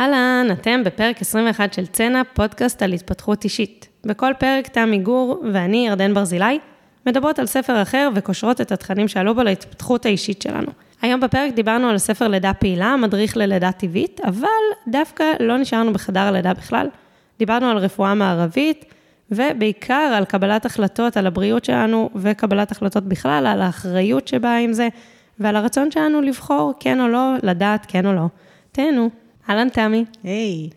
אהלן, אתם בפרק 21 של צנע, פודקאסט על התפתחות אישית. בכל פרק תמי גור ואני, ירדן ברזילי, מדברות על ספר אחר וקושרות את התכנים שעלו בו להתפתחות האישית שלנו. היום בפרק דיברנו על ספר לידה פעילה, מדריך ללידה טבעית, אבל דווקא לא נשארנו בחדר הלידה בכלל. דיברנו על רפואה מערבית, ובעיקר על קבלת החלטות על הבריאות שלנו, וקבלת החלטות בכלל, על האחריות שבאה עם זה, ועל הרצון שלנו לבחור כן או לא, לדעת כן או לא. תהנו. אהלן תמי. היי. Hey.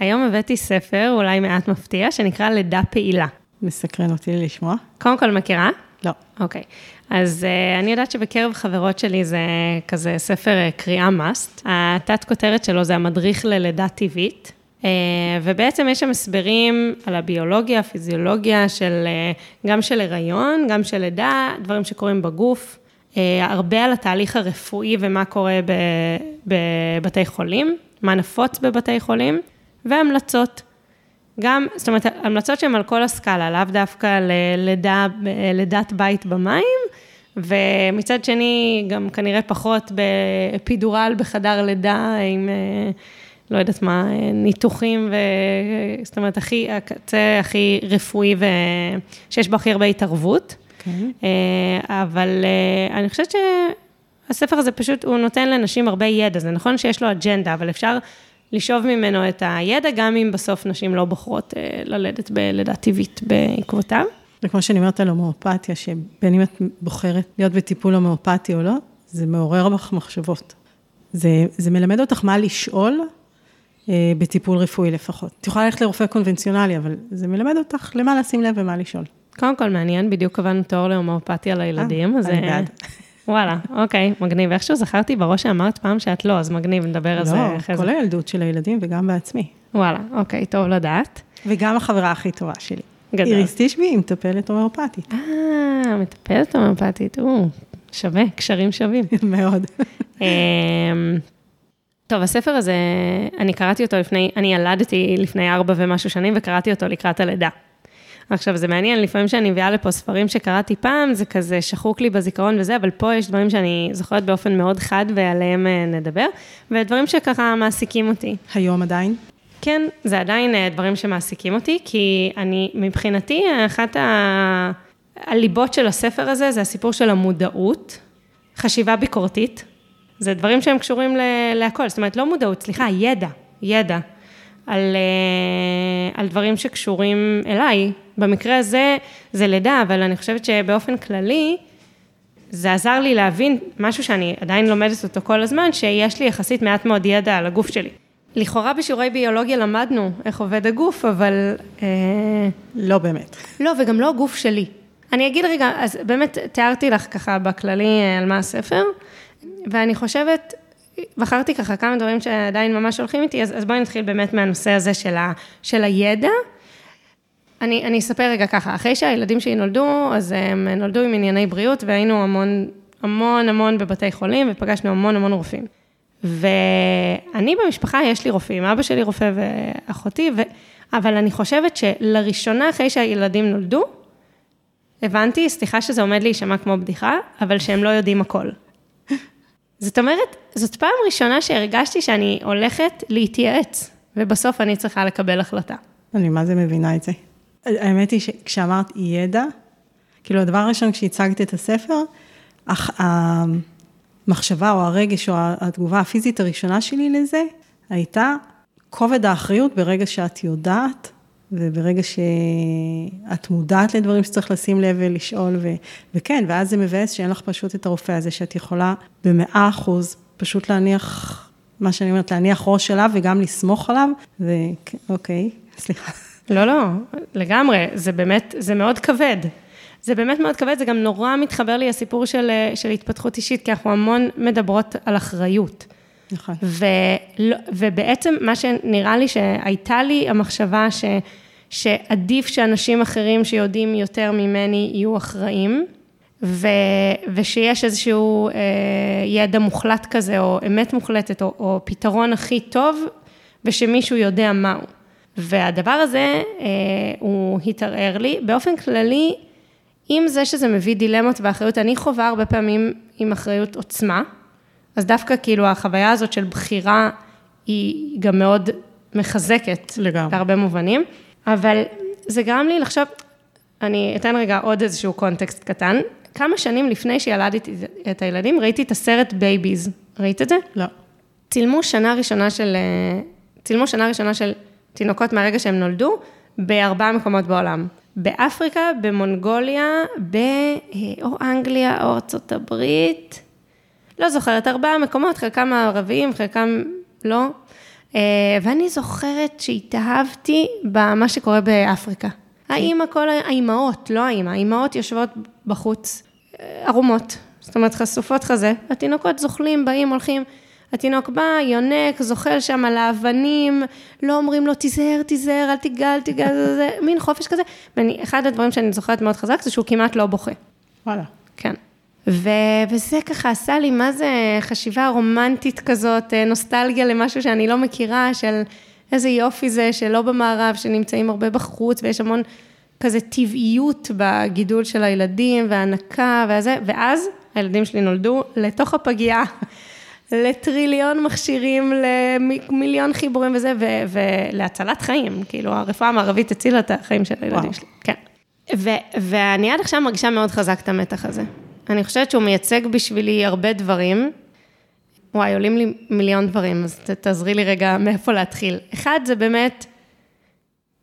היום הבאתי ספר, אולי מעט מפתיע, שנקרא לידה פעילה. מסקרן אותי לשמוע. קודם כל, מכירה? לא. אוקיי. אז uh, אני יודעת שבקרב חברות שלי זה כזה ספר uh, קריאה must. התת כותרת שלו זה המדריך ללידה טבעית. Uh, ובעצם יש שם הסברים על הביולוגיה, הפיזיולוגיה של, uh, גם של הריון, גם של לידה, דברים שקורים בגוף. הרבה על התהליך הרפואי ומה קורה בבתי חולים. מה נפוץ בבתי חולים, והמלצות. גם, זאת אומרת, המלצות שהן על כל הסקאלה, לאו דווקא ללידה, לידת בית במים, ומצד שני, גם כנראה פחות בפידורל בחדר לידה עם, אה, לא יודעת מה, ניתוחים, ו... זאת אומרת, הכי, הקצה הכי רפואי, ושיש בו הכי הרבה התערבות. Okay. כן. אה, אבל אה, אני חושבת ש... הספר הזה פשוט, הוא נותן לנשים הרבה ידע, זה נכון שיש לו אג'נדה, אבל אפשר לשאוב ממנו את הידע, גם אם בסוף נשים לא בוחרות אה, ללדת בלידה טבעית בעקבותיו. וכמו שאני אומרת על הומואפתיה, שבין אם את בוחרת להיות בטיפול הומואפתי או לא, זה מעורר בך מחשבות. זה, זה מלמד אותך מה לשאול אה, בטיפול רפואי לפחות. את יכולה ללכת לרופא קונבנציונלי, אבל זה מלמד אותך למה לשים לב ומה לשאול. קודם כל, מעניין, בדיוק קבענו תואר להומואפתיה לילדים, אה, אז... אני בעד. וואלה, אוקיי, מגניב. איכשהו זכרתי בראש שאמרת פעם שאת לא, אז מגניב, נדבר על זה לא, אחרי זה. לא, כל הילדות של הילדים וגם בעצמי. וואלה, אוקיי, טוב לדעת. וגם החברה הכי טובה שלי. גדול. איריס תשבי, היא מטפלת הומאופתית. אה, מטפלת הומאופתית, או, שווה, קשרים שווים. מאוד. אמ, טוב, הספר הזה, אני קראתי אותו לפני, אני ילדתי לפני ארבע ומשהו שנים, וקראתי אותו לקראת הלידה. עכשיו, זה מעניין, לפעמים שאני מביאה לפה ספרים שקראתי פעם, זה כזה שחוק לי בזיכרון וזה, אבל פה יש דברים שאני זוכרת באופן מאוד חד ועליהם אה, נדבר, ודברים שככה מעסיקים אותי. היום עדיין? כן, זה עדיין אה, דברים שמעסיקים אותי, כי אני, מבחינתי, אחת ה... הליבות של הספר הזה זה הסיפור של המודעות, חשיבה ביקורתית. זה דברים שהם קשורים להכל, זאת אומרת, לא מודעות, סליחה, ידע, ידע. על, אה, על דברים שקשורים אליי. במקרה הזה זה לידה, אבל אני חושבת שבאופן כללי, זה עזר לי להבין משהו שאני עדיין לומדת אותו כל הזמן, שיש לי יחסית מעט מאוד ידע על הגוף שלי. לכאורה בשיעורי ביולוגיה למדנו איך עובד הגוף, אבל... אה, לא באמת. לא, וגם לא הגוף שלי. אני אגיד רגע, אז באמת תיארתי לך ככה בכללי אה, על מה הספר, ואני חושבת בחרתי ככה כמה דברים שעדיין ממש הולכים איתי, אז, אז בואי נתחיל באמת מהנושא הזה של, ה, של הידע. אני, אני אספר רגע ככה, אחרי שהילדים שלי נולדו, אז הם נולדו עם ענייני בריאות, והיינו המון, המון המון בבתי חולים, ופגשנו המון המון רופאים. ואני במשפחה, יש לי רופאים, אבא שלי רופא ואחותי, ו... אבל אני חושבת שלראשונה אחרי שהילדים נולדו, הבנתי, סליחה שזה עומד להישמע כמו בדיחה, אבל שהם לא יודעים הכל. זאת אומרת, זאת פעם ראשונה שהרגשתי שאני הולכת להתייעץ, ובסוף אני צריכה לקבל החלטה. אני מה זה מבינה את זה. האמת היא שכשאמרת ידע, כאילו הדבר הראשון כשהצגת את הספר, המחשבה או הרגש או התגובה הפיזית הראשונה שלי לזה, הייתה כובד האחריות ברגע שאת יודעת וברגע שאת מודעת לדברים שצריך לשים לב ולשאול, ו, וכן, ואז זה מבאס שאין לך פשוט את הרופא הזה, שאת יכולה במאה אחוז פשוט להניח, מה שאני אומרת, להניח ראש עליו וגם לסמוך עליו, ואוקיי, סליחה. לא, לא, לגמרי, זה באמת, זה מאוד כבד. זה באמת מאוד כבד, זה גם נורא מתחבר לי הסיפור של, של התפתחות אישית, כי אנחנו המון מדברות על אחריות. נכון. ולא, ובעצם מה שנראה לי שהייתה לי המחשבה ש, שעדיף שאנשים אחרים שיודעים יותר ממני יהיו אחראים, ו, ושיש איזשהו אה, ידע מוחלט כזה, או אמת מוחלטת, או, או פתרון הכי טוב, ושמישהו יודע מהו. והדבר הזה, אה, הוא התערער לי. באופן כללי, עם זה שזה מביא דילמות ואחריות, אני חווה הרבה פעמים עם אחריות עוצמה. אז דווקא כאילו החוויה הזאת של בחירה היא גם מאוד מחזקת. לגמרי. בהרבה מובנים, אבל זה גרם לי לחשוב, אני אתן רגע עוד איזשהו קונטקסט קטן. כמה שנים לפני שילדתי את הילדים, ראיתי את הסרט Babies. ראית את זה? לא. צילמו שנה ראשונה של, אה, צילמו שנה ראשונה של תינוקות מהרגע שהם נולדו, בארבעה מקומות בעולם. באפריקה, במונגוליה, ב... אה, או אנגליה או ארצות הברית, לא זוכרת, ארבעה מקומות, חלקם הערביים, חלקם לא. אה, ואני זוכרת שהתאהבתי במה שקורה באפריקה. האימא, כל האימהות, לא האימא, האימהות יושבות בחוץ, אה, ערומות, זאת אומרת חשופות חזה, התינוקות זוחלים, באים, הולכים. התינוק בא, יונק, זוחל שם על האבנים, לא אומרים לו, תיזהר, תיזהר, אל תיגע, אל תיגע, זה, זה, מין חופש כזה. ואחד הדברים שאני זוכרת מאוד חזק זה שהוא כמעט לא בוכה. וואלה. כן. ו, וזה ככה עשה לי, מה זה חשיבה רומנטית כזאת, אה, נוסטלגיה למשהו שאני לא מכירה, של איזה יופי זה, שלא במערב, שנמצאים הרבה בחוץ, ויש המון כזה טבעיות בגידול של הילדים, והנקה, וזה, ואז הילדים שלי נולדו לתוך הפגייה. לטריליון מכשירים, למיליון חיבורים וזה, ו- ולהצלת חיים, כאילו הרפואה המערבית הצילה את החיים של הילדים וואו. שלי, כן. ו- ואני עד עכשיו מרגישה מאוד חזק את המתח הזה. אני חושבת שהוא מייצג בשבילי הרבה דברים. וואי, עולים לי מיליון דברים, אז ת- תעזרי לי רגע מאיפה להתחיל. אחד, זה באמת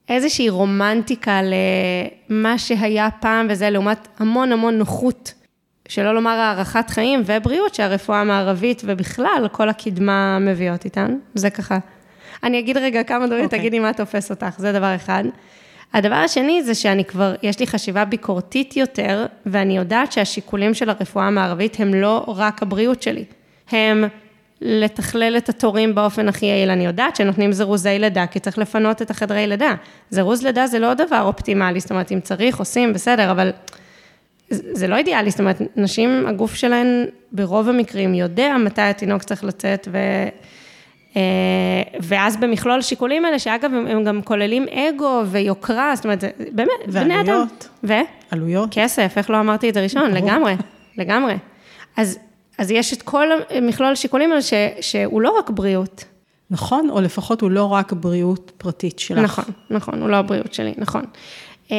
איזושהי רומנטיקה למה שהיה פעם, וזה לעומת המון המון נוחות, שלא לומר הארכת חיים ובריאות שהרפואה המערבית ובכלל כל הקדמה מביאות איתן. זה ככה. אני אגיד רגע כמה דברים, okay. אוקיי. תגידי מה תופס אותך, זה דבר אחד. הדבר השני זה שאני כבר, יש לי חשיבה ביקורתית יותר, ואני יודעת שהשיקולים של הרפואה המערבית הם לא רק הבריאות שלי, הם לתכלל את התורים באופן הכי יעיל. אני יודעת שנותנים זירוזי לידה, כי צריך לפנות את החדרי לידה. זירוז לידה זה לא דבר אופטימלי, זאת אומרת, אם צריך, עושים, בסדר, אבל זה לא אידיאלי, זאת אומרת, נשים, הגוף שלהן ברוב המקרים יודע מתי התינוק צריך לצאת, ו... אה, ואז במכלול שיקולים האלה, שאגב, הם, גם כוללים אגו ויוקרה, זאת אומרת, באמת, בני אדם. ועלויות. ו? עלויות. כסף, איך לא אמרתי את זה ראשון? לגמרי, לגמרי. אז, אז יש את כל מכלול השיקולים האלה, ש, שהוא לא רק בריאות. נכון, או לפחות הוא לא רק בריאות פרטית שלך. נכון, נכון, הוא לא הבריאות שלי, נכון. אה,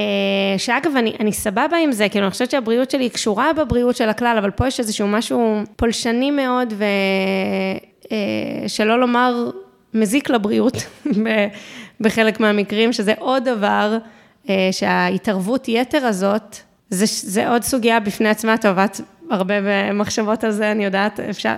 שאגב, אני, אני סבבה עם זה, כאילו, אני חושבת שהבריאות שלי קשורה בבריאות של הכלל, אבל פה יש איזשהו משהו פולשני מאוד, ושלא לומר מזיק לבריאות בחלק מהמקרים, שזה עוד דבר, אה, שההתערבות יתר הזאת, זה, זה עוד סוגיה בפני עצמה, טוב, את הרבה במחשבות על זה, אני יודעת, אפשר,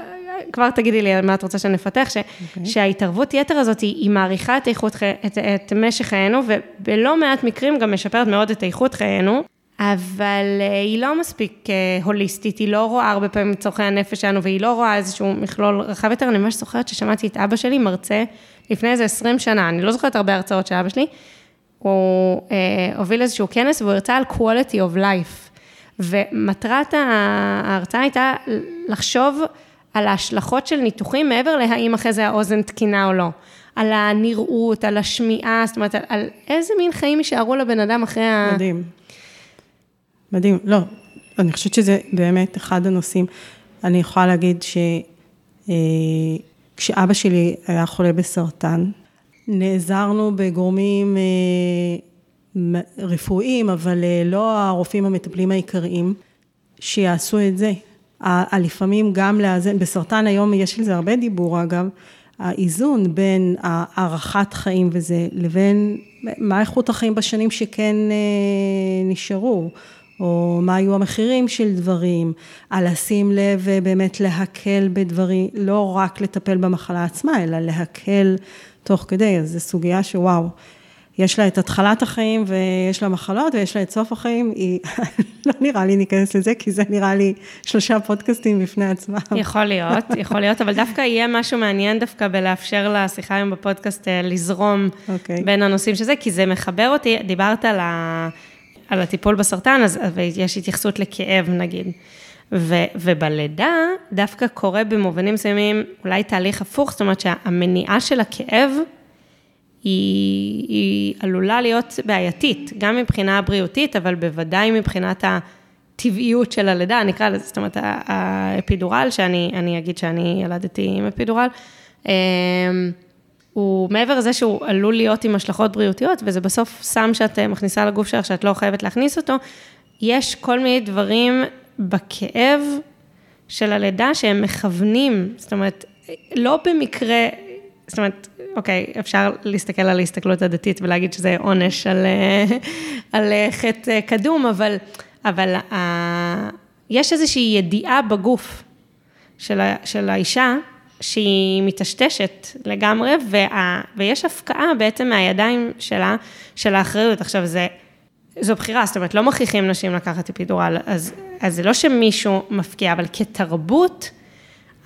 כבר תגידי לי מה את רוצה שנפתח, ש, okay. שההתערבות יתר הזאת, היא, היא מעריכה את, איכות, את, את משך חיינו, ובלא מעט מקרים גם משפרת מאוד את איכות חיינו, אבל אה, היא לא מספיק אה, הוליסטית, היא לא רואה הרבה פעמים את צורכי הנפש שלנו, והיא לא רואה איזשהו מכלול רחב יותר. אני ממש זוכרת ששמעתי את אבא שלי מרצה לפני איזה 20 שנה, אני לא זוכרת הרבה הרצאות של אבא שלי, הוא אה, הוביל איזשהו כנס והוא הרצה על quality of life. ומטרת ההרצאה הייתה לחשוב על ההשלכות של ניתוחים מעבר להאם אחרי זה האוזן תקינה או לא. על הנראות, על השמיעה, זאת אומרת, על, על איזה מין חיים יישארו לבן אדם אחרי ה... מדהים. מדהים. לא, אני חושבת שזה באמת אחד הנושאים. אני יכולה להגיד שכשאבא שלי היה חולה בסרטן, נעזרנו בגורמים אה, רפואיים, אבל אה, לא הרופאים המטפלים העיקריים, שיעשו את זה. לפעמים גם לאזן, בסרטן היום יש על זה הרבה דיבור אגב, האיזון בין הארכת חיים וזה, לבין מה איכות החיים בשנים שכן אה, נשארו, או מה היו המחירים של דברים, על לשים לב ובאמת להקל בדברים, לא רק לטפל במחלה עצמה, אלא להקל תוך כדי, אז זו סוגיה שוואו. יש לה את התחלת החיים ויש לה מחלות ויש לה את סוף החיים, היא, לא נראה לי ניכנס לזה, כי זה נראה לי שלושה פודקאסטים בפני עצמם. יכול להיות, יכול להיות, אבל דווקא יהיה משהו מעניין דווקא בלאפשר לשיחה היום בפודקאסט אה, לזרום אוקיי. בין הנושאים של זה, כי זה מחבר אותי, דיברת על, ה, על הטיפול בסרטן, אז יש התייחסות לכאב נגיד. ו, ובלידה דווקא קורה במובנים מסוימים אולי תהליך הפוך, זאת אומרת שהמניעה של הכאב היא, היא עלולה להיות בעייתית, גם מבחינה בריאותית, אבל בוודאי מבחינת הטבעיות של הלידה, נקרא לזה, זאת אומרת, האפידורל, שאני אני אגיד שאני ילדתי עם אפידורל, אמ, הוא מעבר לזה שהוא עלול להיות עם השלכות בריאותיות, וזה בסוף סם שאת אה, מכניסה לגוף שלך, שאת לא חייבת להכניס אותו, יש כל מיני דברים בכאב של הלידה שהם מכוונים, זאת אומרת, לא במקרה, זאת אומרת, אוקיי, אפשר להסתכל על ההסתכלות הדתית ולהגיד שזה עונש על, אה, על אה, חטא קדום, אבל, אבל ה, יש איזושהי ידיעה בגוף של, ה, של האישה, שהיא מטשטשת לגמרי, וה, ויש הפקעה בעצם מהידיים שלה, של האחריות. עכשיו, זה, זו בחירה, זאת אומרת, לא מכריחים נשים לקחת אפידורל, אז, אז זה לא שמישהו מפקיע, אבל כתרבות,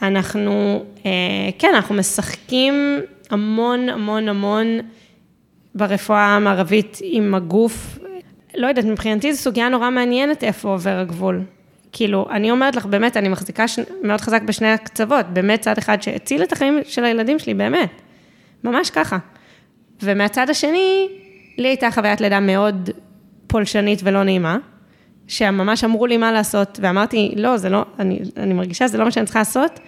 אנחנו, אה, כן, אנחנו משחקים המון, המון, המון ברפואה המערבית עם הגוף. לא יודעת, מבחינתי זו סוגיה נורא מעניינת איפה עובר הגבול. כאילו, אני אומרת לך, באמת, אני מחזיקה ש... מאוד חזק בשני הקצוות, באמת צד אחד שהציל את החיים של הילדים שלי, באמת. ממש ככה. ומהצד השני, לי הייתה חוויית לידה מאוד פולשנית ולא נעימה, שממש אמרו לי מה לעשות, ואמרתי, לא, זה לא, אני, אני מרגישה, זה לא מה שאני צריכה לעשות,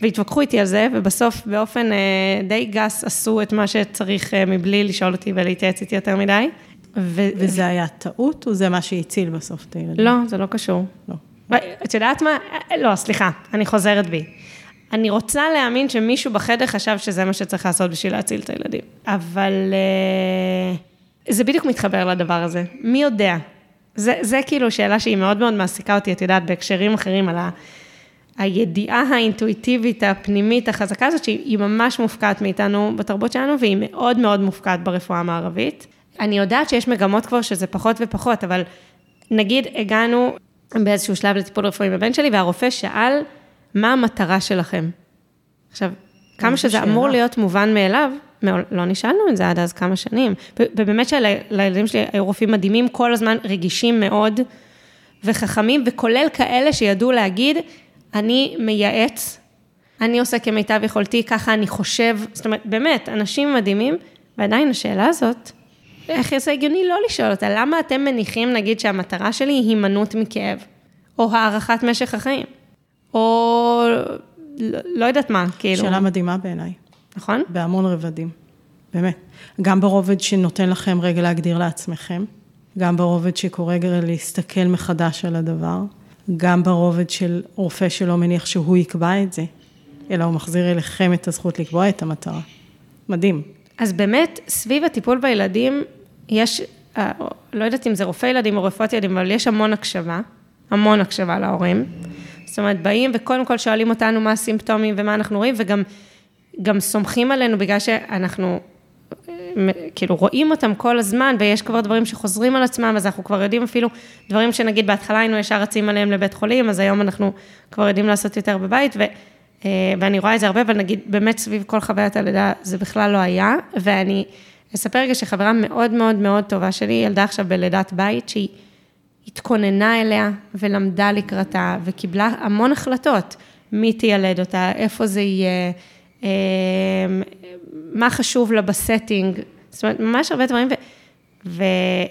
והתווכחו איתי על זה, ובסוף באופן אה, די גס עשו את מה שצריך אה, מבלי לשאול אותי ולהתייעץ איתי יותר מדי. ו... וזה היה טעות, או זה מה שהציל בסוף את הילדים? לא, זה לא קשור. לא. את יודעת מה? לא, סליחה, אני חוזרת בי. אני רוצה להאמין שמישהו בחדר חשב שזה מה שצריך לעשות בשביל להציל את הילדים. אבל uh, זה בדיוק מתחבר לדבר הזה. מי יודע? זה, זה כאילו שאלה שהיא מאוד מאוד מעסיקה אותי, את יודעת, בהקשרים אחרים, על ה, הידיעה האינטואיטיבית, הפנימית, החזקה הזאת, שהיא ממש מופקעת מאיתנו בתרבות שלנו, והיא מאוד מאוד מופקעת ברפואה המערבית. אני יודעת שיש מגמות כבר שזה פחות ופחות, אבל נגיד הגענו באיזשהו שלב לטיפול רפואי בבן שלי, והרופא שאל, מה המטרה שלכם? עכשיו, כמה שזה שאלה. אמור להיות מובן מאליו, לא נשאלנו את זה עד אז כמה שנים. ובאמת שלילדים שלי היו רופאים מדהימים, כל הזמן רגישים מאוד וחכמים, וכולל כאלה שידעו להגיד, אני מייעץ, אני עושה כמיטב יכולתי, ככה אני חושב, זאת אומרת, באמת, אנשים מדהימים, ועדיין השאלה הזאת, איך זה הגיוני לא לשאול אותה? למה אתם מניחים, נגיד, שהמטרה שלי היא הימנעות מכאב, או הארכת משך החיים, או לא, לא יודעת מה, כאילו. שאלה מדהימה בעיניי. נכון? בהמון רבדים, באמת. גם ברובד שנותן לכם רגע להגדיר לעצמכם, גם ברובד שקורא רגע להסתכל מחדש על הדבר, גם ברובד של רופא שלא מניח שהוא יקבע את זה, אלא הוא מחזיר אליכם את הזכות לקבוע את המטרה. מדהים. אז באמת, סביב הטיפול בילדים, יש, אה, לא יודעת אם זה רופא ילדים או רפואת ילדים, אבל יש המון הקשבה, המון הקשבה להורים. זאת אומרת, באים וקודם כל שואלים אותנו מה הסימפטומים ומה אנחנו רואים, וגם גם סומכים עלינו בגלל שאנחנו אה, כאילו רואים אותם כל הזמן, ויש כבר דברים שחוזרים על עצמם, אז אנחנו כבר יודעים אפילו דברים שנגיד בהתחלה היינו ישר רצים עליהם לבית חולים, אז היום אנחנו כבר יודעים לעשות יותר בבית, ו... אה, ואני רואה את זה הרבה, אבל נגיד, באמת סביב כל חוויית הלידה זה בכלל לא היה, ואני אספר רגע שחברה מאוד מאוד מאוד טובה שלי, ילדה עכשיו בלידת בית, שהיא התכוננה אליה ולמדה לקראתה, וקיבלה המון החלטות, מי תיילד אותה, איפה זה יהיה, אה, מה חשוב לה ב setting, זאת אומרת, ממש הרבה דברים, ו, ו,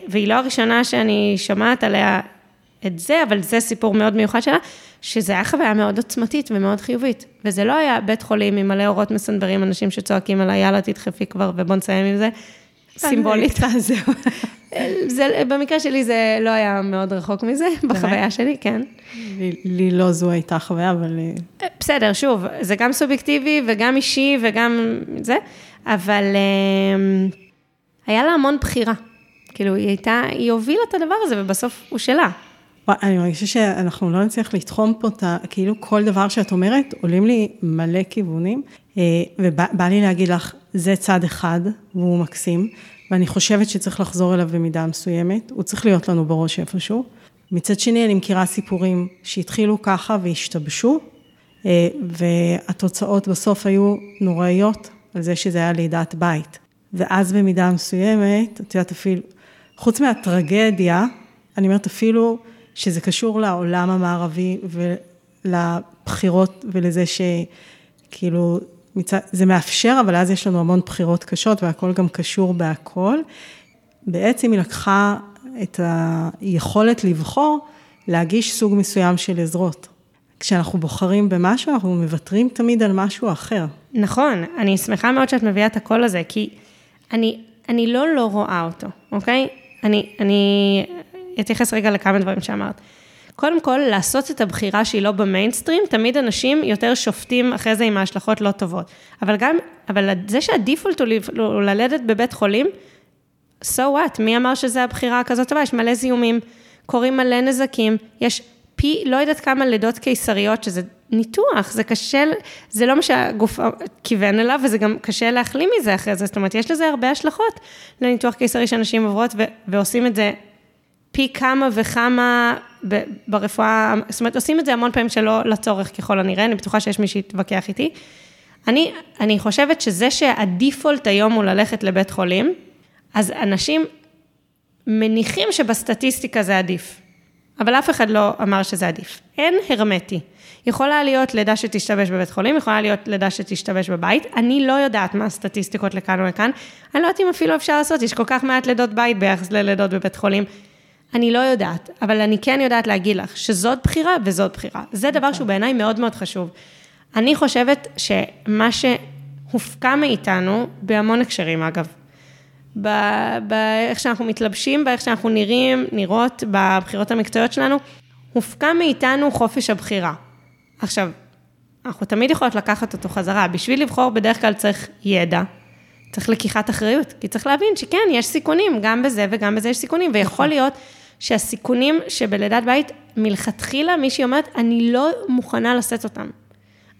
והיא לא הראשונה שאני שומעת עליה את זה, אבל זה סיפור מאוד מיוחד שלה, שזה היה חוויה מאוד עוצמתית ומאוד חיובית. וזה לא היה בית חולים עם מלא אורות מסנדרים, אנשים שצועקים עליי, יאללה, תדחפי כבר ובוא נסיים עם זה. סימבולית. זה, במקרה שלי זה לא היה מאוד רחוק מזה, בחוויה שלי, כן. לי לא זו הייתה חוויה, אבל... אה, בסדר, שוב, זה גם סובייקטיבי וגם אישי וגם זה, אבל אמ, היה לה המון בחירה. כאילו, היא הייתה, היא הובילה את הדבר הזה, ובסוף הוא שלה. אני מרגישה שאנחנו לא נצליח לתחום פה את ה... כאילו כל דבר שאת אומרת, עולים לי מלא כיוונים, אה, ובא לי להגיד לך, זה צד אחד, והוא מקסים, ואני חושבת שצריך לחזור אליו במידה מסוימת, הוא צריך להיות לנו בראש איפשהו. מצד שני, אני מכירה סיפורים שהתחילו ככה והשתבשו, אה, והתוצאות בסוף היו נוראיות על זה שזה היה לידת בית. ואז במידה מסוימת, את יודעת, אפילו, חוץ מהטרגדיה, אני אומרת, אפילו שזה קשור לעולם המערבי ולבחירות ולזה שכאילו, זה מאפשר, אבל אז יש לנו המון בחירות קשות והכל גם קשור בהכל. בעצם היא לקחה את היכולת לבחור להגיש סוג מסוים של עזרות. כשאנחנו בוחרים במשהו, אנחנו מוותרים תמיד על משהו אחר. נכון, אני שמחה מאוד שאת מביאה את הקול הזה, כי אני, אני לא לא רואה אותו, אוקיי? אני, אני אתייחס רגע לכמה דברים שאמרת. קודם כל, לעשות את הבחירה שהיא לא במיינסטרים, תמיד אנשים יותר שופטים אחרי זה עם ההשלכות לא טובות. אבל גם, אבל זה שהדיפולט הוא ללדת בבית חולים, so what, מי אמר שזו הבחירה הכזאת טובה? יש מלא זיהומים, קורים מלא נזקים, יש פי, לא יודעת כמה לידות קיסריות, שזה ניתוח, זה קשה, זה לא מה שהגוף כיוון אליו, וזה גם קשה להחלים מזה אחרי זה, זאת אומרת, יש לזה הרבה השלכות לניתוח קיסרי שאנשים עוברות ועושים את זה פי כמה וכמה ברפואה, זאת אומרת, עושים את זה המון פעמים שלא לצורך ככל הנראה, אני בטוחה שיש מי שיתווכח איתי. אני, אני חושבת שזה שהדיפולט היום הוא ללכת לבית חולים, אז אנשים מניחים שבסטטיסטיקה זה עדיף, אבל אף אחד לא אמר שזה עדיף. אין הרמטי. יכולה להיות לידה שתשתבש בבית חולים, יכולה להיות לידה שתשתבש בבית. אני לא יודעת מה הסטטיסטיקות לכאן או לכאן. אני לא יודעת אם אפילו אפשר לעשות, יש כל כך מעט לידות בית ביחס ללידות בבית חולים. אני לא יודעת, אבל אני כן יודעת להגיד לך שזאת בחירה וזאת בחירה. זה דבר שהוא בעיניי מאוד מאוד חשוב. אני חושבת שמה שהופקע מאיתנו, בהמון הקשרים אגב, באיך שאנחנו מתלבשים, באיך שאנחנו נראים, נראות, בבחירות המקצועיות שלנו, הופקע מאיתנו חופש הבחירה. עכשיו, אנחנו תמיד יכולות לקחת אותו חזרה. בשביל לבחור בדרך כלל צריך ידע, צריך לקיחת אחריות, כי צריך להבין שכן, יש סיכונים, גם בזה וגם בזה יש סיכונים, ויכול נכון. להיות שהסיכונים שבלידת בית, מלכתחילה מישהי אומרת, אני לא מוכנה לשאת אותם.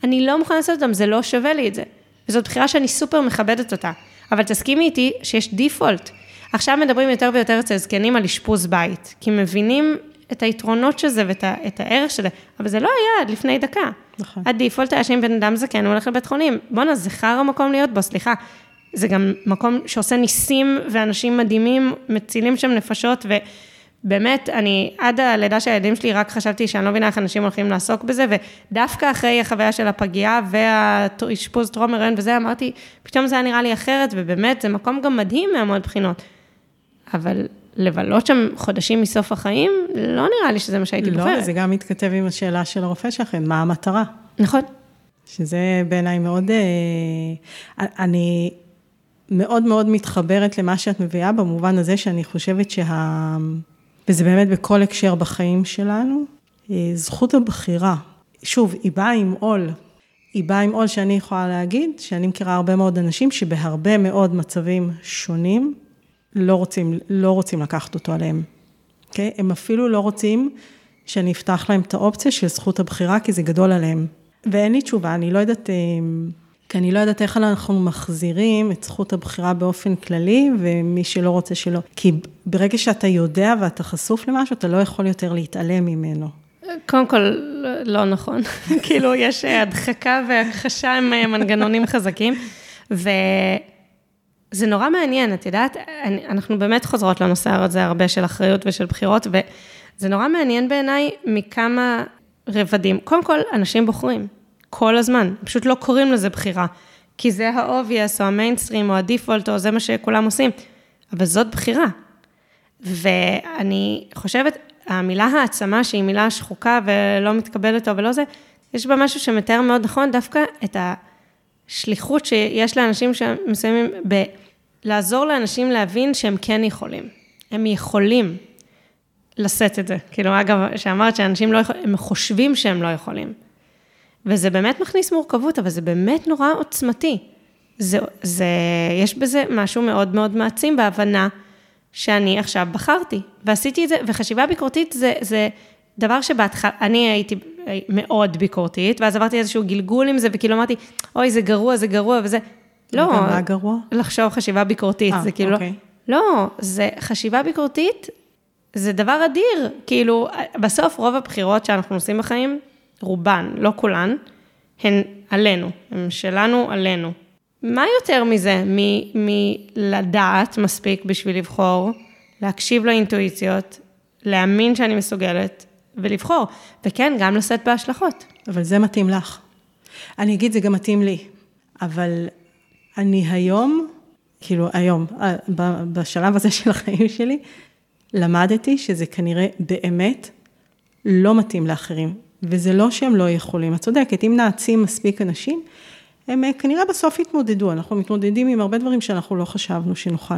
אני לא מוכנה לשאת אותם, זה לא שווה לי את זה. וזאת בחירה שאני סופר מכבדת אותה. אבל תסכימי איתי שיש דיפולט. עכשיו מדברים יותר ויותר אצל זקנים על אשפוז בית, כי מבינים את היתרונות של זה ואת הערך של זה, אבל זה לא היה עד לפני דקה. נכון. הדיפולט היה שאם בן אדם זקן, הוא הולך לבית חולים. בואנה, זה חר המקום להיות בו, סליחה. זה גם מקום שעושה ניסים, ואנשים מדהימים, מצילים שם נפשות, ובאמת, אני, עד הלידה של הילדים שלי, רק חשבתי שאני לא מבינה איך אנשים הולכים לעסוק בזה, ודווקא אחרי החוויה של הפגייה והאשפוז טרום הריון וזה, אמרתי, פתאום זה היה נראה לי אחרת, ובאמת, זה מקום גם מדהים מהמון בחינות. אבל לבלות שם חודשים מסוף החיים, לא נראה לי שזה מה שהייתי לא, בוחרת. לא, זה גם מתכתב עם השאלה של הרופא שלכם, מה המטרה? נכון. שזה בעיניי מאוד, אה, אני מאוד מאוד מתחברת למה שאת מביאה, במובן הזה שאני חושבת שה... וזה באמת בכל הקשר בחיים שלנו, אה, זכות הבחירה. שוב, היא באה עם עול. היא באה עם עול שאני יכולה להגיד, שאני מכירה הרבה מאוד אנשים שבהרבה מאוד מצבים שונים, לא רוצים, לא רוצים לקחת אותו עליהם. Okay? אוקיי? הם אפילו לא רוצים שאני אפתח להם את האופציה של זכות הבחירה, כי זה גדול עליהם. ואין לי תשובה, אני לא יודעת, אה, כי אני לא יודעת איך אנחנו מחזירים את זכות הבחירה באופן כללי, ומי שלא רוצה שלא. כי ברגע שאתה יודע ואתה חשוף למשהו, אתה לא יכול יותר להתעלם ממנו. קודם כל, לא נכון. כאילו, יש הדחקה והכחשה עם אה, מנגנונים חזקים, ו... זה נורא מעניין, את יודעת, אנחנו באמת חוזרות לנושא הזה הרבה של אחריות ושל בחירות, וזה נורא מעניין בעיניי מכמה רבדים. קודם כל, אנשים בוחרים, כל הזמן, פשוט לא קוראים לזה בחירה, כי זה ה-obvious, או המיינסטרים, או הדיפולט, או זה מה שכולם עושים, אבל זאת בחירה. ואני חושבת, המילה העצמה, שהיא מילה שחוקה ולא מתקבלת טוב ולא זה, יש בה משהו שמתאר מאוד נכון דווקא את ה... שליחות שיש לאנשים שמסיימים בלעזור לאנשים להבין שהם כן יכולים. הם יכולים לשאת את זה. כאילו, אגב, שאמרת שאנשים לא יכולים, הם חושבים שהם לא יכולים. וזה באמת מכניס מורכבות, אבל זה באמת נורא עוצמתי. זה, זה, יש בזה משהו מאוד מאוד מעצים בהבנה שאני עכשיו בחרתי, ועשיתי את זה, וחשיבה ביקורתית זה, זה דבר שבהתחלה, אני הייתי מאוד ביקורתית, ואז עברתי איזשהו גלגול עם זה, וכאילו אמרתי, אוי, זה גרוע, זה גרוע, וזה... לא. מה גרוע? לחשוב חשיבה ביקורתית, 아, אה, זה כאילו... אוקיי. לא, זה חשיבה ביקורתית, זה דבר אדיר. כאילו, בסוף רוב הבחירות שאנחנו עושים בחיים, רובן, לא כולן, הן עלינו, הן שלנו עלינו. מה יותר מזה מלדעת מספיק בשביל לבחור, להקשיב לאינטואיציות, להאמין שאני מסוגלת, ולבחור, וכן, גם לשאת בהשלכות. אבל זה מתאים לך. אני אגיד, זה גם מתאים לי, אבל אני היום, כאילו היום, אה, בשלב הזה של החיים שלי, למדתי שזה כנראה באמת לא מתאים לאחרים. וזה לא שהם לא יכולים, את צודקת, אם נעצים מספיק אנשים, הם אה, כנראה בסוף יתמודדו, אנחנו מתמודדים עם הרבה דברים שאנחנו לא חשבנו שנוכל.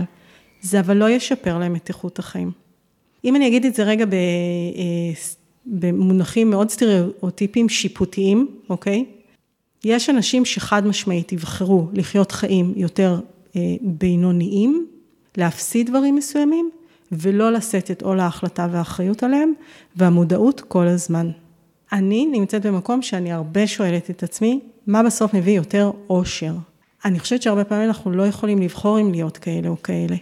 זה אבל לא ישפר להם את איכות החיים. אם אני אגיד את זה רגע אה, במונחים מאוד סטריאוטיפיים שיפוטיים, אוקיי? יש אנשים שחד משמעית יבחרו לחיות חיים יותר אה, בינוניים, להפסיד דברים מסוימים, ולא לשאת את עול ההחלטה והאחריות עליהם, והמודעות כל הזמן. אני נמצאת במקום שאני הרבה שואלת את עצמי, מה בסוף מביא יותר אושר? אני חושבת שהרבה פעמים אנחנו לא יכולים לבחור אם להיות כאלה או כאלה.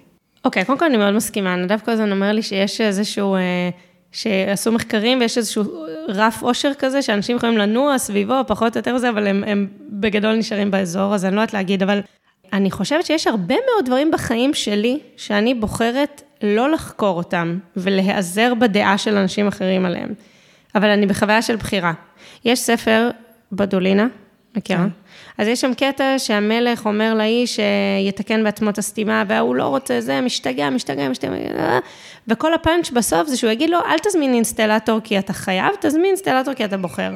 אוקיי, okay, קודם כל אני מאוד מסכימה, נדב הזמן אומר לי שיש איזשהו, אה, שעשו מחקרים ויש איזשהו רף אושר כזה, שאנשים יכולים לנוע סביבו, פחות או יותר זה, אבל הם, הם בגדול נשארים באזור, אז אני לא יודעת להגיד, אבל אני חושבת שיש הרבה מאוד דברים בחיים שלי, שאני בוחרת לא לחקור אותם ולהיעזר בדעה של אנשים אחרים עליהם. אבל אני בחוויה של בחירה. יש ספר בדולינה, מכירה? כן. אז יש שם קטע שהמלך אומר לאיש שיתקן בעצמו את הסתימה, והוא לא רוצה זה, משתגע, משתגע, משתגע, וכל הפאנץ' בסוף זה שהוא יגיד לו, אל תזמין אינסטלטור כי אתה חייב, תזמין אינסטלטור כי אתה בוחר.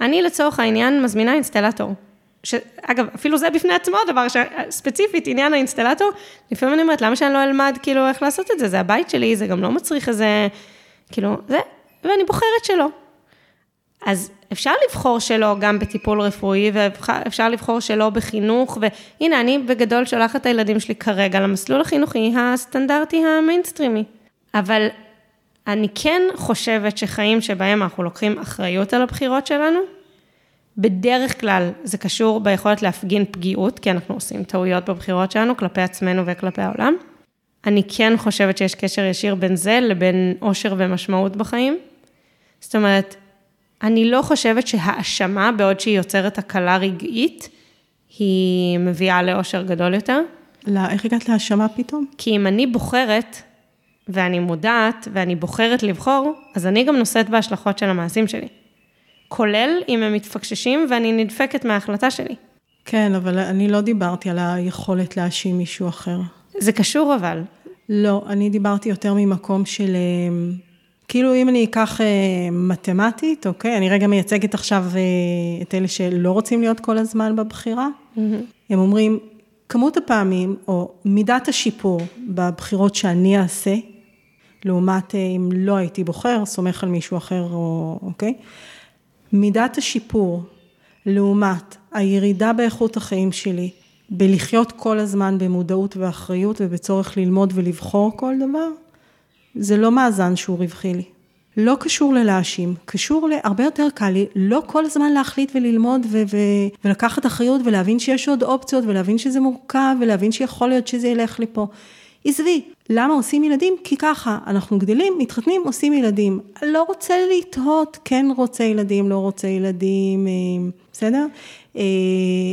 אני לצורך העניין מזמינה אינסטלטור. שאגב, אפילו זה בפני עצמו דבר שספציפית, עניין האינסטלטור, לפעמים אני אומרת, למה שאני לא אלמד כאילו איך לעשות את זה? זה הבית שלי, זה גם לא מצריך איזה, כאילו, זה, ואני בוחרת שלא. אז אפשר לבחור שלא גם בטיפול רפואי, ואפשר לבחור שלא בחינוך, והנה, אני בגדול שולחת את הילדים שלי כרגע למסלול החינוכי הסטנדרטי המיינסטרימי. אבל אני כן חושבת שחיים שבהם אנחנו לוקחים אחריות על הבחירות שלנו, בדרך כלל זה קשור ביכולת להפגין פגיעות, כי אנחנו עושים טעויות בבחירות שלנו כלפי עצמנו וכלפי העולם. אני כן חושבת שיש קשר ישיר בין זה לבין אושר ומשמעות בחיים. זאת אומרת, אני לא חושבת שהאשמה, בעוד שהיא יוצרת הקלה רגעית, היא מביאה לאושר גדול יותר. לא, איך הגעת להאשמה פתאום? כי אם אני בוחרת, ואני מודעת, ואני בוחרת לבחור, אז אני גם נושאת בהשלכות של המעשים שלי. כולל אם הם מתפקששים ואני נדפקת מההחלטה שלי. כן, אבל אני לא דיברתי על היכולת להאשים מישהו אחר. זה קשור אבל. לא, אני דיברתי יותר ממקום של, אה, כאילו אם אני אקח אה, מתמטית, אוקיי, אני רגע מייצגת עכשיו אה, את אלה שלא רוצים להיות כל הזמן בבחירה, mm-hmm. הם אומרים, כמות הפעמים, או מידת השיפור בבחירות שאני אעשה, לעומת אם לא הייתי בוחר, סומך על מישהו אחר, או, אוקיי, מידת השיפור לעומת הירידה באיכות החיים שלי, בלחיות כל הזמן במודעות ואחריות ובצורך ללמוד ולבחור כל דבר, זה לא מאזן שהוא רווחי לי. לא קשור ללהאשים, קשור להרבה יותר קל לי לא כל הזמן להחליט וללמוד ו- ו- ולקחת אחריות ולהבין שיש עוד אופציות ולהבין שזה מורכב ולהבין שיכול להיות שזה ילך לי פה. עזבי, למה עושים ילדים? כי ככה, אנחנו גדלים, מתחתנים, עושים ילדים. לא רוצה לתהות, כן רוצה ילדים, לא רוצה ילדים, אה, בסדר? אה,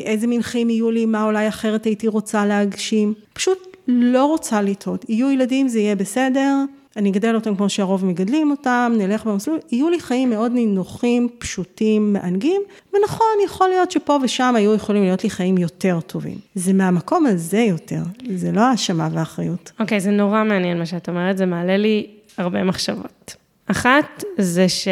איזה מין חיים יהיו לי, מה אולי אחרת הייתי רוצה להגשים. פשוט לא רוצה לתהות. יהיו ילדים, זה יהיה בסדר. אני אגדל אותם כמו שהרוב מגדלים אותם, נלך במסלול, יהיו לי חיים מאוד נינוחים, פשוטים, מענגים, ונכון, יכול להיות שפה ושם היו יכולים להיות לי חיים יותר טובים. זה מהמקום הזה יותר, זה לא האשמה ואחריות. אוקיי, okay, זה נורא מעניין מה שאת אומרת, זה מעלה לי הרבה מחשבות. אחת, זה ש...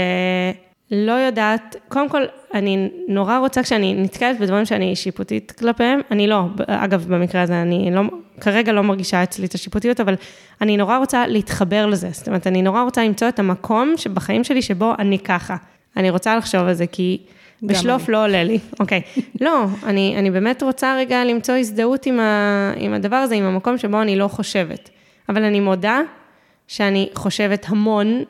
לא יודעת, קודם כל, אני נורא רוצה כשאני נתקלת בדברים שאני שיפוטית כלפיהם, אני לא, אגב, במקרה הזה, אני לא, כרגע לא מרגישה אצלי את השיפוטיות, אבל אני נורא רוצה להתחבר לזה. זאת אומרת, אני נורא רוצה למצוא את המקום שבחיים שלי שבו אני ככה. אני רוצה לחשוב על זה, כי בשלוף אני. לא עולה לי. אוקיי. לא, אני, אני באמת רוצה רגע למצוא הזדהות עם, ה, עם הדבר הזה, עם המקום שבו אני לא חושבת. אבל אני מודה שאני חושבת המון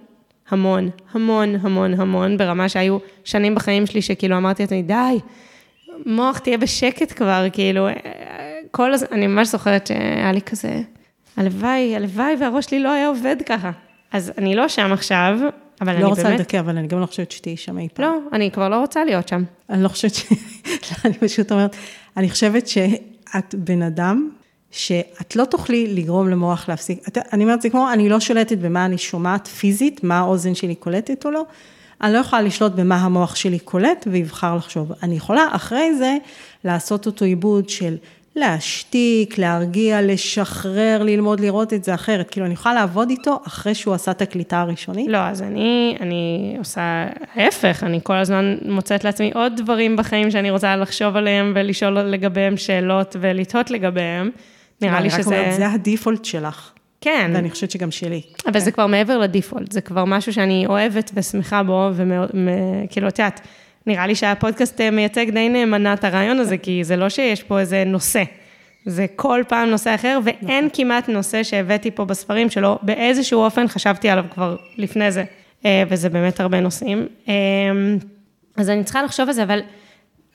המון, המון, המון, המון, ברמה שהיו שנים בחיים שלי שכאילו אמרתי לעצמי, די, מוח תהיה בשקט כבר, כאילו, כל הזמן, אני ממש זוכרת שהיה לי כזה, הלוואי, הלוואי והראש שלי לא היה עובד ככה. אז אני לא שם עכשיו, אבל לא אני באמת... לא רוצה לדכא, אבל אני גם לא חושבת שתהיי שם אי פעם. לא, אני כבר לא רוצה להיות שם. אני לא חושבת ש... אני פשוט אומרת, אני חושבת שאת בן אדם שאת לא תוכלי לגרום למוח להפסיק. את, אני אומרת, זה כמו, אני לא שולטת במה אני שומעת פיזית, מה האוזן שלי קולטת או לא, אני לא יכולה לשלוט במה המוח שלי קולט ויבחר לחשוב. אני יכולה אחרי זה לעשות אותו עיבוד של להשתיק, להרגיע, לשחרר, ללמוד לראות את זה אחרת. כאילו, אני יכולה לעבוד איתו אחרי שהוא עשה את הקליטה הראשונית. לא, אז אני, אני עושה ההפך, אני כל הזמן מוצאת לעצמי עוד דברים בחיים שאני רוצה לחשוב עליהם ולשאול לגביהם שאלות ולתהות לגביהם. נראה לי שזה... אומרת, זה הדיפולט שלך. כן. ואני חושבת שגם שלי. אבל כן. זה כבר מעבר לדיפולט, זה כבר משהו שאני אוהבת ושמחה בו, וכאילו, את יודעת, נראה לי שהפודקאסט אה, מייצג די נאמנה את הרעיון הזה, כי זה לא שיש פה איזה נושא. זה כל פעם נושא אחר, ואין נכון. כמעט נושא שהבאתי פה בספרים שלו, באיזשהו אופן חשבתי עליו כבר לפני זה, אה, וזה באמת הרבה נושאים. אה, אז אני צריכה לחשוב על זה, אבל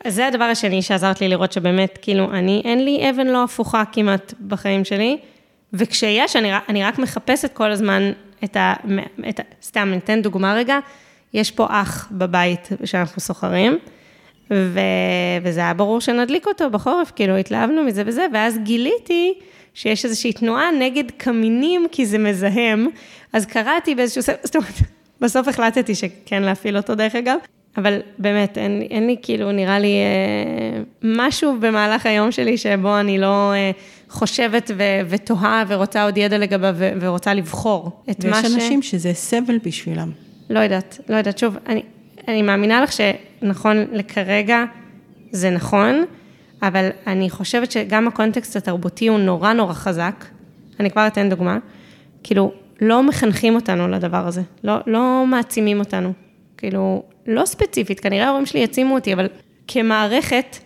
זה הדבר השני שעזרת לי לראות שבאמת, כאילו, אני, אין לי אבן לא הפוכה כמעט בחיים שלי, וכשיש, אני, אני רק מחפשת כל הזמן את ה... את ה סתם, ניתן דוגמה רגע, יש פה אח בבית שאנחנו סוחרים, ו... וזה היה ברור שנדליק אותו בחורף, כאילו התלהבנו מזה וזה, ואז גיליתי שיש איזושהי תנועה נגד קמינים, כי זה מזהם, אז קראתי באיזשהו ספר, זאת אומרת, בסוף החלטתי שכן להפעיל אותו דרך אגב, אבל באמת, אין, אין לי כאילו, נראה לי אה, משהו במהלך היום שלי שבו אני לא אה, חושבת ו, ותוהה ורוצה עוד ידע לגביו ו, ורוצה לבחור את מה ש... ויש אנשים שזה סבל בשבילם. לא יודעת, לא יודעת. שוב, אני, אני מאמינה לך שנכון לכרגע זה נכון, אבל אני חושבת שגם הקונטקסט התרבותי הוא נורא נורא חזק. אני כבר אתן דוגמה. כאילו, לא מחנכים אותנו לדבר הזה, לא, לא מעצימים אותנו. כאילו, לא ספציפית, כנראה ההורים שלי יעצימו אותי, אבל כמערכת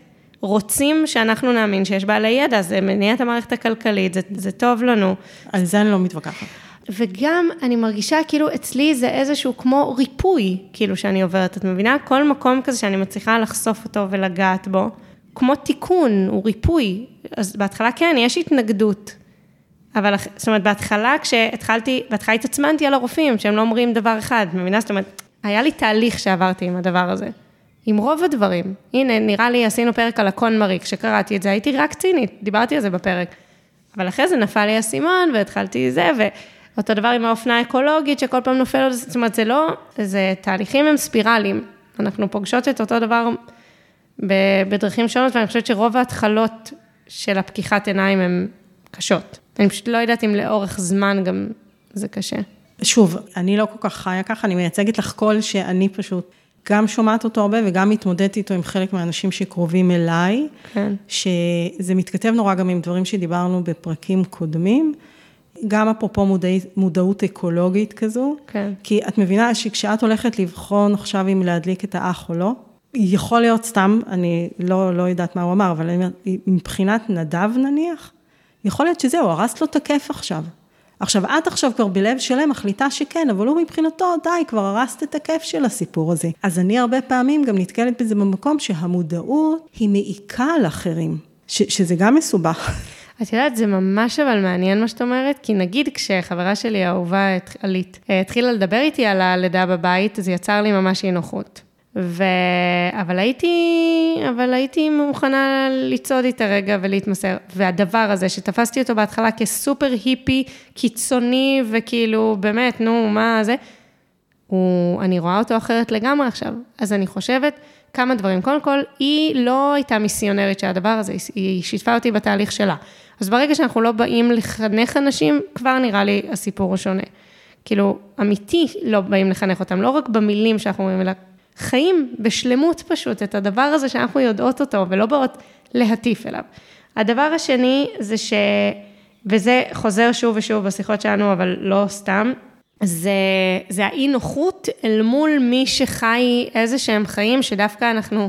רוצים שאנחנו נאמין שיש בעלי ידע, זה מניע את המערכת הכלכלית, זה, זה טוב לנו. על זה אני לא מתווכחת. וגם אני מרגישה כאילו אצלי זה איזשהו כמו ריפוי, כאילו שאני עוברת, את מבינה? כל מקום כזה שאני מצליחה לחשוף אותו ולגעת בו, כמו תיקון, הוא ריפוי. אז בהתחלה כן, יש התנגדות. אבל, זאת אומרת, בהתחלה כשהתחלתי, בהתחלה התעצמנתי על הרופאים, שהם לא אומרים דבר אחד, מבינה? זאת אומרת, היה לי תהליך שעברתי עם הדבר הזה. עם רוב הדברים. הנה, נראה לי עשינו פרק על הקון מריק, כשקראתי את זה, הייתי רק צינית, דיברתי על זה בפרק. אבל אחרי זה נפל לי האסימון, והתחלתי זה, ואותו דבר עם האופנה האקולוגית, שכל פעם נופל זאת אומרת, זה לא, זה תהליכים הם ספירליים. אנחנו פוגשות את אותו דבר בדרכים שונות, ואני חושבת שרוב ההתחלות של הפקיחת עיניים הן קשות. אני פשוט לא יודעת אם לאורך זמן גם זה קשה. שוב, אני לא כל כך חיה ככה, אני מייצגת לך קול שאני פשוט גם שומעת אותו הרבה וגם מתמודדת איתו עם חלק מהאנשים שקרובים אליי. כן. שזה מתכתב נורא גם עם דברים שדיברנו בפרקים קודמים. גם אפרופו מודעי, מודעות אקולוגית כזו. כן. כי את מבינה שכשאת הולכת לבחון עכשיו אם להדליק את האח או לא, יכול להיות סתם, אני לא, לא יודעת מה הוא אמר, אבל מבחינת נדב נניח, יכול להיות שזהו, הרסת לו את הכיף עכשיו. עכשיו, את עכשיו כבר בלב שלם מחליטה שכן, אבל הוא מבחינתו, די, כבר הרסת את הכיף של הסיפור הזה. אז אני הרבה פעמים גם נתקלת בזה במקום שהמודעות היא מעיקה על אחרים, ש- שזה גם מסובך. את יודעת, זה ממש אבל מעניין מה שאת אומרת, כי נגיד כשחברה שלי האהובה, עלית, אה, התחילה לדבר איתי על הלידה בבית, זה יצר לי ממש אי נוחות. ו... אבל הייתי, אבל הייתי מוכנה לצעוד איתה רגע ולהתמסר. והדבר הזה, שתפסתי אותו בהתחלה כסופר היפי, קיצוני, וכאילו, באמת, נו, מה זה, הוא, אני רואה אותו אחרת לגמרי עכשיו. אז אני חושבת כמה דברים. קודם כל, היא לא הייתה מיסיונרית של הדבר הזה, היא שיתפה אותי בתהליך שלה. אז ברגע שאנחנו לא באים לחנך אנשים, כבר נראה לי הסיפור הוא שונה. כאילו, אמיתי לא באים לחנך אותם, לא רק במילים שאנחנו אומרים, אלא חיים בשלמות פשוט את הדבר הזה שאנחנו יודעות אותו, ולא באות להטיף אליו. הדבר השני זה ש... וזה חוזר שוב ושוב בשיחות שלנו, אבל לא סתם, זה, זה האי נוחות אל מול מי שחי איזה שהם חיים שדווקא אנחנו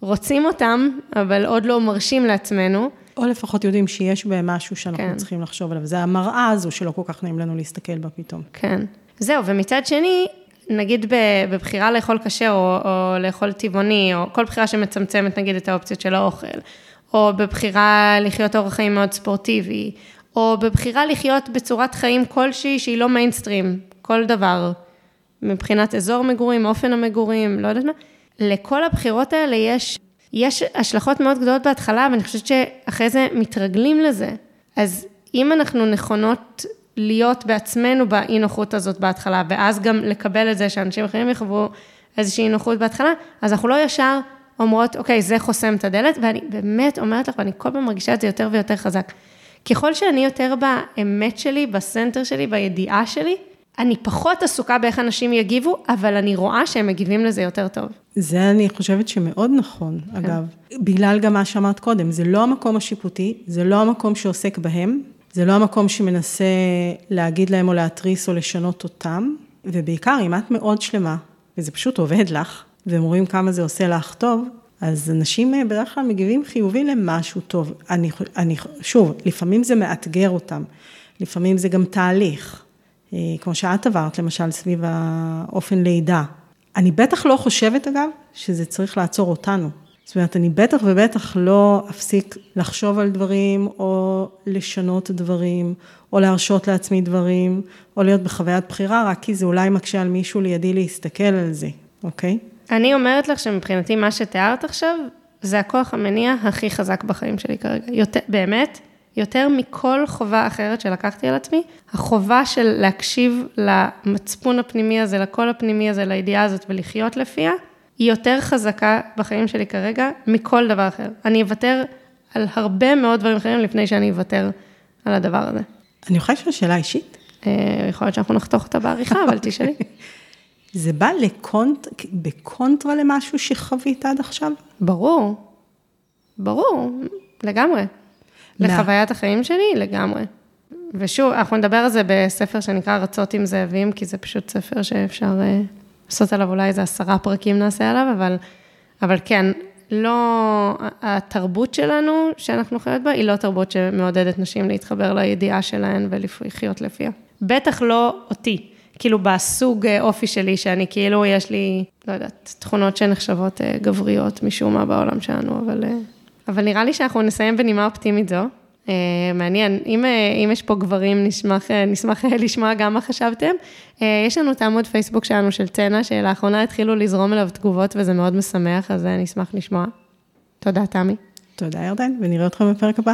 רוצים אותם, אבל עוד לא מרשים לעצמנו. או לפחות יודעים שיש בהם משהו שאנחנו כן. צריכים לחשוב עליו. זה המראה הזו שלא כל כך נעים לנו להסתכל בה פתאום. כן. זהו, ומצד שני, נגיד בבחירה לאכול כשר או, או לאכול טבעוני, או כל בחירה שמצמצמת נגיד את האופציות של האוכל, או בבחירה לחיות אורח חיים מאוד ספורטיבי, או בבחירה לחיות בצורת חיים כלשהי שהיא לא מיינסטרים, כל דבר, מבחינת אזור מגורים, אופן המגורים, לא יודעת מה, לכל הבחירות האלה יש, יש השלכות מאוד גדולות בהתחלה, ואני חושבת שאחרי זה מתרגלים לזה. אז אם אנחנו נכונות להיות בעצמנו באי נוחות הזאת בהתחלה, ואז גם לקבל את זה שאנשים אחרים יחוו איזושהי נוחות בהתחלה, אז אנחנו לא ישר אומרות, אוקיי, זה חוסם את הדלת, ואני באמת אומרת לך, ואני כל פעם מרגישה את זה יותר ויותר חזק. ככל שאני יותר באמת שלי, בסנטר שלי, בידיעה שלי, אני פחות עסוקה באיך אנשים יגיבו, אבל אני רואה שהם מגיבים לזה יותר טוב. זה אני חושבת שמאוד נכון, כן. אגב. בגלל גם מה שאמרת קודם, זה לא המקום השיפוטי, זה לא המקום שעוסק בהם, זה לא המקום שמנסה להגיד להם או להתריס או לשנות אותם, ובעיקר, אם את מאוד שלמה, וזה פשוט עובד לך, והם רואים כמה זה עושה לך טוב, אז אנשים אה, בדרך כלל מגיבים חיובי למשהו טוב. אני, אני, שוב, לפעמים זה מאתגר אותם, לפעמים זה גם תהליך. אה, כמו שאת עברת, למשל, סביב האופן לידה. אני בטח לא חושבת, אגב, שזה צריך לעצור אותנו. זאת אומרת, אני בטח ובטח לא אפסיק לחשוב על דברים, או לשנות דברים, או להרשות לעצמי דברים, או להיות בחוויית בחירה, רק כי זה אולי מקשה על מישהו לידי להסתכל על זה, אוקיי? אני אומרת לך שמבחינתי מה שתיארת עכשיו, זה הכוח המניע הכי חזק בחיים שלי כרגע. יותר, באמת, יותר מכל חובה אחרת שלקחתי על עצמי, החובה של להקשיב למצפון הפנימי הזה, לקול הפנימי הזה, לידיעה הזאת ולחיות לפיה, היא יותר חזקה בחיים שלי כרגע מכל דבר אחר. אני אוותר על הרבה מאוד דברים אחרים לפני שאני אוותר על הדבר הזה. אני יכולה לשאול שאלה אישית? אה, יכול להיות שאנחנו נחתוך אותה בעריכה, אבל תשאלי. זה בא לקונט, בקונטרה למשהו שחווית עד עכשיו? ברור, ברור, לגמרי. לחוויית החיים שלי, לגמרי. ושוב, אנחנו נדבר על זה בספר שנקרא רצות עם זאבים, כי זה פשוט ספר שאפשר uh, לעשות עליו אולי איזה עשרה פרקים נעשה עליו, אבל, אבל כן, לא, התרבות שלנו, שאנחנו חיות בה, היא לא תרבות שמעודדת נשים להתחבר לידיעה שלהן ולחיות לפיה. בטח לא אותי. כאילו בסוג אה, אופי שלי, שאני כאילו, יש לי, לא יודעת, תכונות שנחשבות אה, גבריות משום מה בעולם שלנו, אבל, אה, אבל נראה לי שאנחנו נסיים בנימה אופטימית זו. מעניין, אם, אם יש פה גברים, נשמח, נשמח לשמוע גם מה חשבתם. יש לנו את העמוד פייסבוק שלנו של צנע, שלאחרונה התחילו לזרום אליו תגובות וזה מאוד משמח, אז נשמח לשמוע. תודה, תמי. תודה, ירדן, ונראה אתכם בפרק הבא.